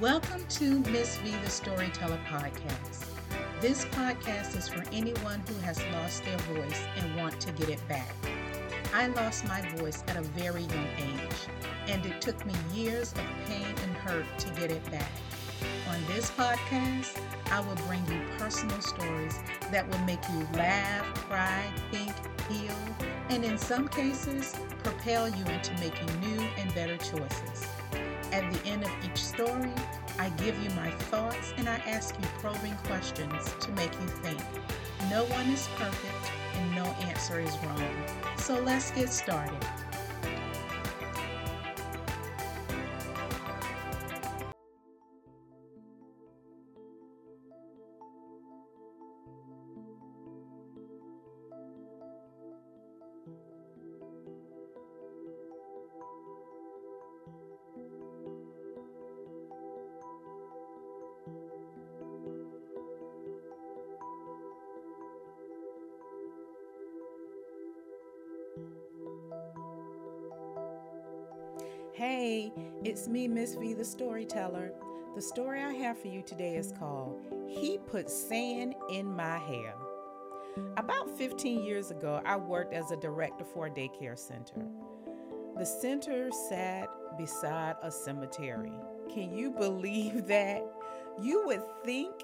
Welcome to Miss V the Storyteller podcast. This podcast is for anyone who has lost their voice and want to get it back. I lost my voice at a very young age, and it took me years of pain and hurt to get it back. On this podcast, I will bring you personal stories that will make you laugh, cry, think, heal, and in some cases, propel you into making new and better choices. At the end of each story, I give you my thoughts and I ask you probing questions to make you think. No one is perfect and no answer is wrong. So let's get started. Hey, it's me, Miss V, the storyteller. The story I have for you today is called He Put Sand in My Hair. About 15 years ago, I worked as a director for a daycare center. The center sat beside a cemetery. Can you believe that? You would think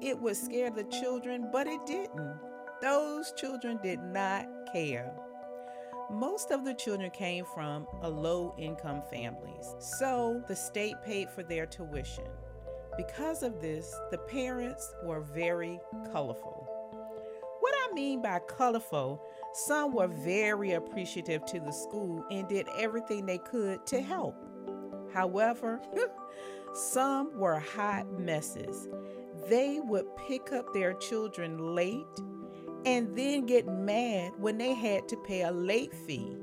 it would scare the children, but it didn't. Those children did not care. Most of the children came from low income families, so the state paid for their tuition. Because of this, the parents were very colorful. What I mean by colorful, some were very appreciative to the school and did everything they could to help. However, some were hot messes. They would pick up their children late and then get mad when they had to pay a late fee,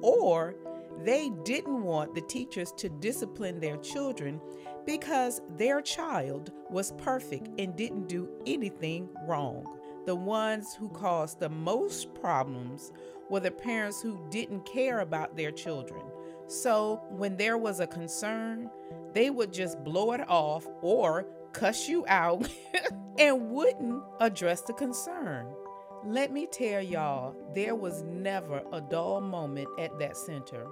or they didn't want the teachers to discipline their children because their child was perfect and didn't do anything wrong. The ones who caused the most problems were the parents who didn't care about their children. So, when there was a concern, they would just blow it off or cuss you out and wouldn't address the concern. Let me tell y'all, there was never a dull moment at that center.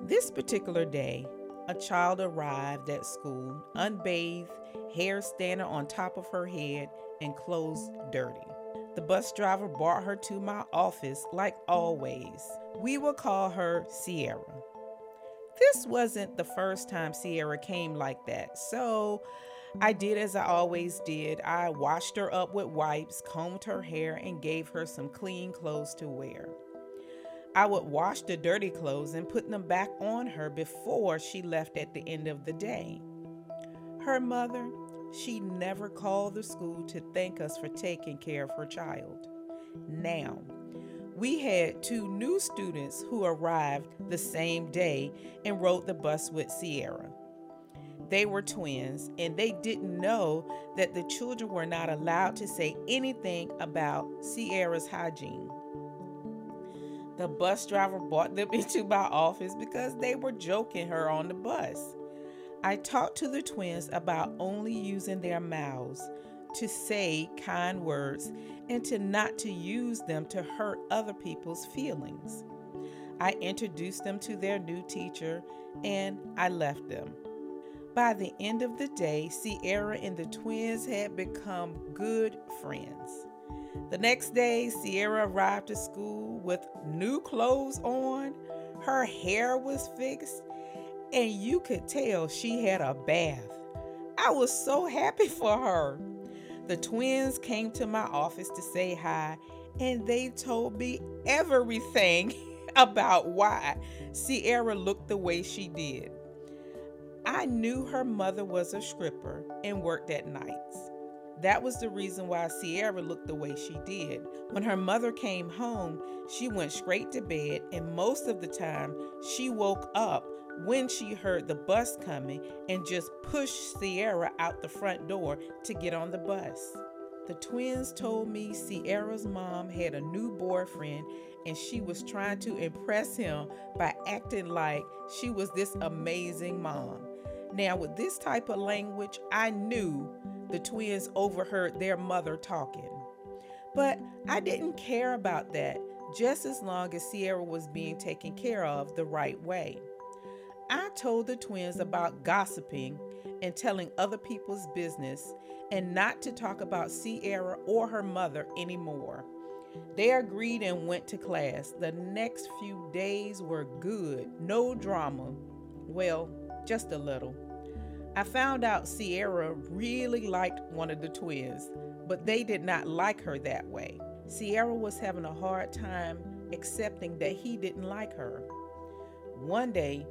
This particular day, a child arrived at school, unbathed, hair standing on top of her head, and clothes dirty. The bus driver brought her to my office like always. We will call her Sierra. This wasn't the first time Sierra came like that, so I mm-hmm. did as I always did. I washed her up with wipes, combed her hair, and gave her some clean clothes to wear. I would wash the dirty clothes and put them back on her before she left at the end of the day. Her mother, she never called the school to thank us for taking care of her child. Now, we had two new students who arrived the same day and rode the bus with Sierra. They were twins, and they didn't know that the children were not allowed to say anything about Sierra's hygiene. The bus driver brought them into my office because they were joking her on the bus. I talked to the twins about only using their mouths to say kind words and to not to use them to hurt other people's feelings. I introduced them to their new teacher and I left them. By the end of the day, Sierra and the twins had become good friends. The next day, Sierra arrived to school with new clothes on, her hair was fixed, and you could tell she had a bath. I was so happy for her. The twins came to my office to say hi, and they told me everything about why Sierra looked the way she did. I knew her mother was a stripper and worked at nights. That was the reason why Sierra looked the way she did. When her mother came home, she went straight to bed, and most of the time, she woke up when she heard the bus coming and just pushed Sierra out the front door to get on the bus. The twins told me Sierra's mom had a new boyfriend and she was trying to impress him by acting like she was this amazing mom. Now, with this type of language, I knew the twins overheard their mother talking. But I didn't care about that just as long as Sierra was being taken care of the right way. I told the twins about gossiping and telling other people's business and not to talk about Sierra or her mother anymore. They agreed and went to class. The next few days were good, no drama. Well, just a little. I found out Sierra really liked one of the twins, but they did not like her that way. Sierra was having a hard time accepting that he didn't like her. One day,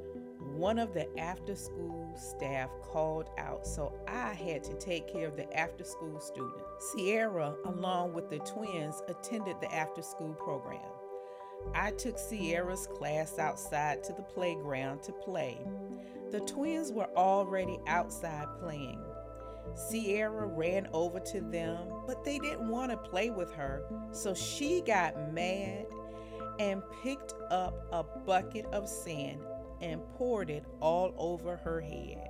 one of the after school staff called out, so I had to take care of the after school student. Sierra, along with the twins, attended the after school program. I took Sierra's class outside to the playground to play. The twins were already outside playing. Sierra ran over to them, but they didn't want to play with her, so she got mad and picked up a bucket of sand and poured it all over her head.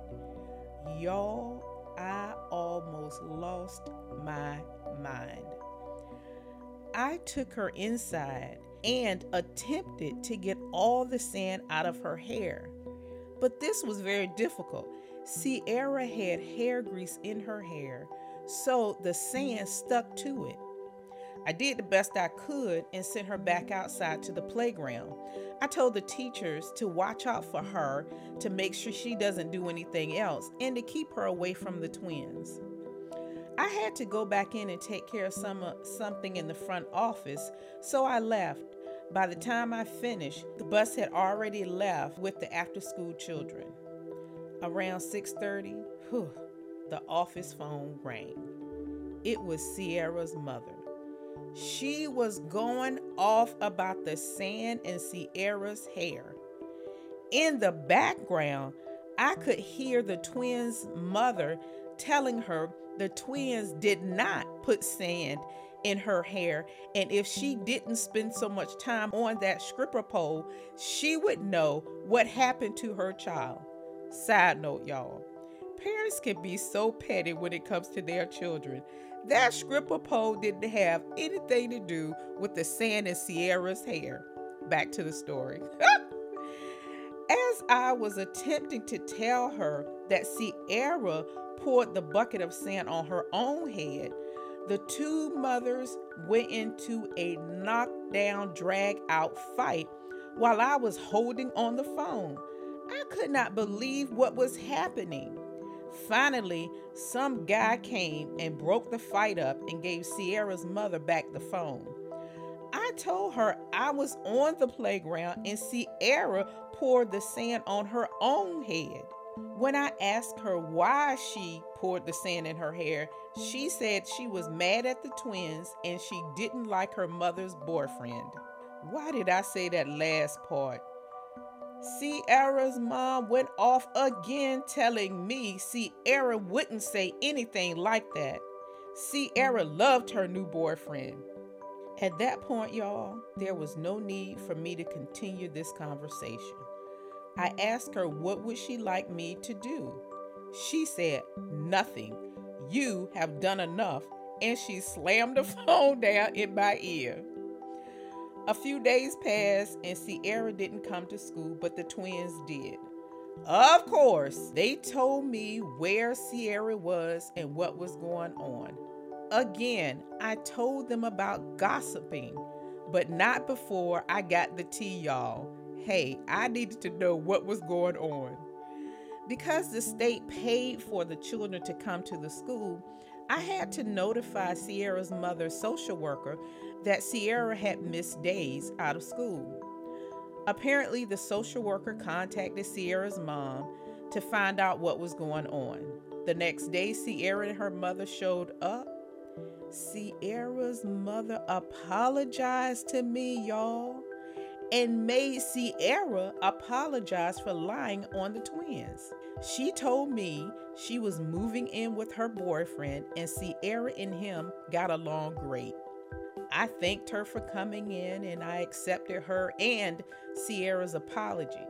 Y'all, I almost lost my mind. I took her inside and attempted to get all the sand out of her hair. But this was very difficult. Sierra had hair grease in her hair, so the sand stuck to it. I did the best I could and sent her back outside to the playground. I told the teachers to watch out for her to make sure she doesn't do anything else and to keep her away from the twins. I had to go back in and take care of some uh, something in the front office, so I left. By the time I finished, the bus had already left with the after-school children. Around 6:30, the office phone rang. It was Sierra's mother. She was going off about the sand in Sierra's hair. In the background, I could hear the twins' mother telling her the twins did not put sand in her hair, and if she didn't spend so much time on that stripper pole, she would know what happened to her child. Side note, y'all parents can be so petty when it comes to their children. That stripper pole didn't have anything to do with the sand in Sierra's hair. Back to the story. As I was attempting to tell her that Sierra poured the bucket of sand on her own head, the two mothers went into a knockdown, drag out fight while I was holding on the phone. I could not believe what was happening. Finally, some guy came and broke the fight up and gave Sierra's mother back the phone. I told her I was on the playground and Sierra poured the sand on her own head. When I asked her why she poured the sand in her hair, she said she was mad at the twins and she didn't like her mother's boyfriend. Why did I say that last part? Sierra's mom went off again, telling me Sierra wouldn't say anything like that. Sierra loved her new boyfriend. At that point, y'all, there was no need for me to continue this conversation. I asked her what would she like me to do. She said, "Nothing. You have done enough." And she slammed the phone down in my ear. A few days passed and Sierra didn't come to school, but the twins did. Of course, they told me where Sierra was and what was going on. Again, I told them about gossiping, but not before I got the tea, y'all. Hey, I needed to know what was going on. Because the state paid for the children to come to the school, I had to notify Sierra's mother, social worker, that Sierra had missed days out of school. Apparently, the social worker contacted Sierra's mom to find out what was going on. The next day, Sierra and her mother showed up. Sierra's mother apologized to me, y'all, and made Sierra apologize for lying on the twins. She told me she was moving in with her boyfriend, and Sierra and him got along great. I thanked her for coming in and I accepted her and Sierra's apology.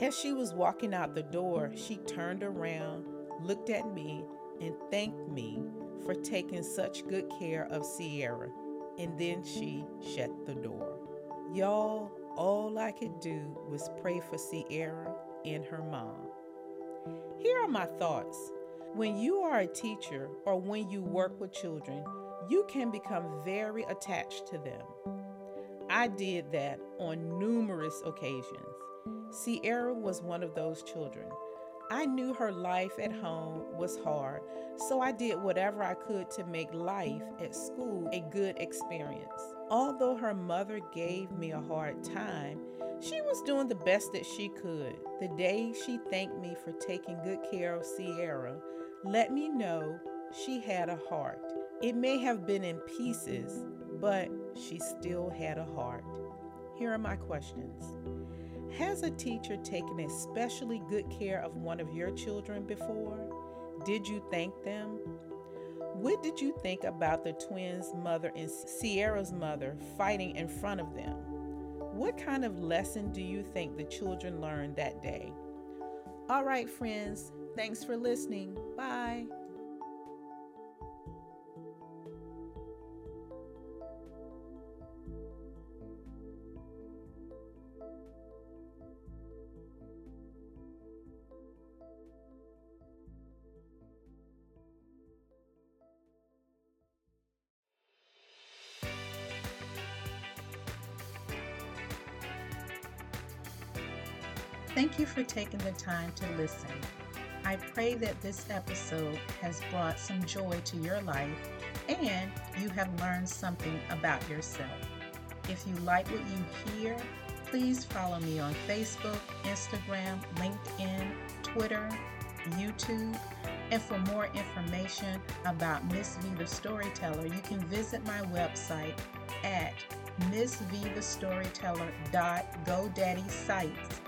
As she was walking out the door, she turned around, looked at me, and thanked me for taking such good care of Sierra. And then she shut the door. Y'all, all I could do was pray for Sierra and her mom. Here are my thoughts. When you are a teacher or when you work with children, you can become very attached to them. I did that on numerous occasions. Sierra was one of those children. I knew her life at home was hard, so I did whatever I could to make life at school a good experience. Although her mother gave me a hard time, she was doing the best that she could. The day she thanked me for taking good care of Sierra, let me know she had a heart. It may have been in pieces, but she still had a heart. Here are my questions. Has a teacher taken especially good care of one of your children before? Did you thank them? What did you think about the twins' mother and Sierra's mother fighting in front of them? What kind of lesson do you think the children learned that day? All right, friends, thanks for listening. Bye. Thank you for taking the time to listen. I pray that this episode has brought some joy to your life and you have learned something about yourself. If you like what you hear, please follow me on Facebook, Instagram, LinkedIn, Twitter, YouTube. And for more information about Miss V the Storyteller, you can visit my website at missvthestoryteller.godaddysites.com.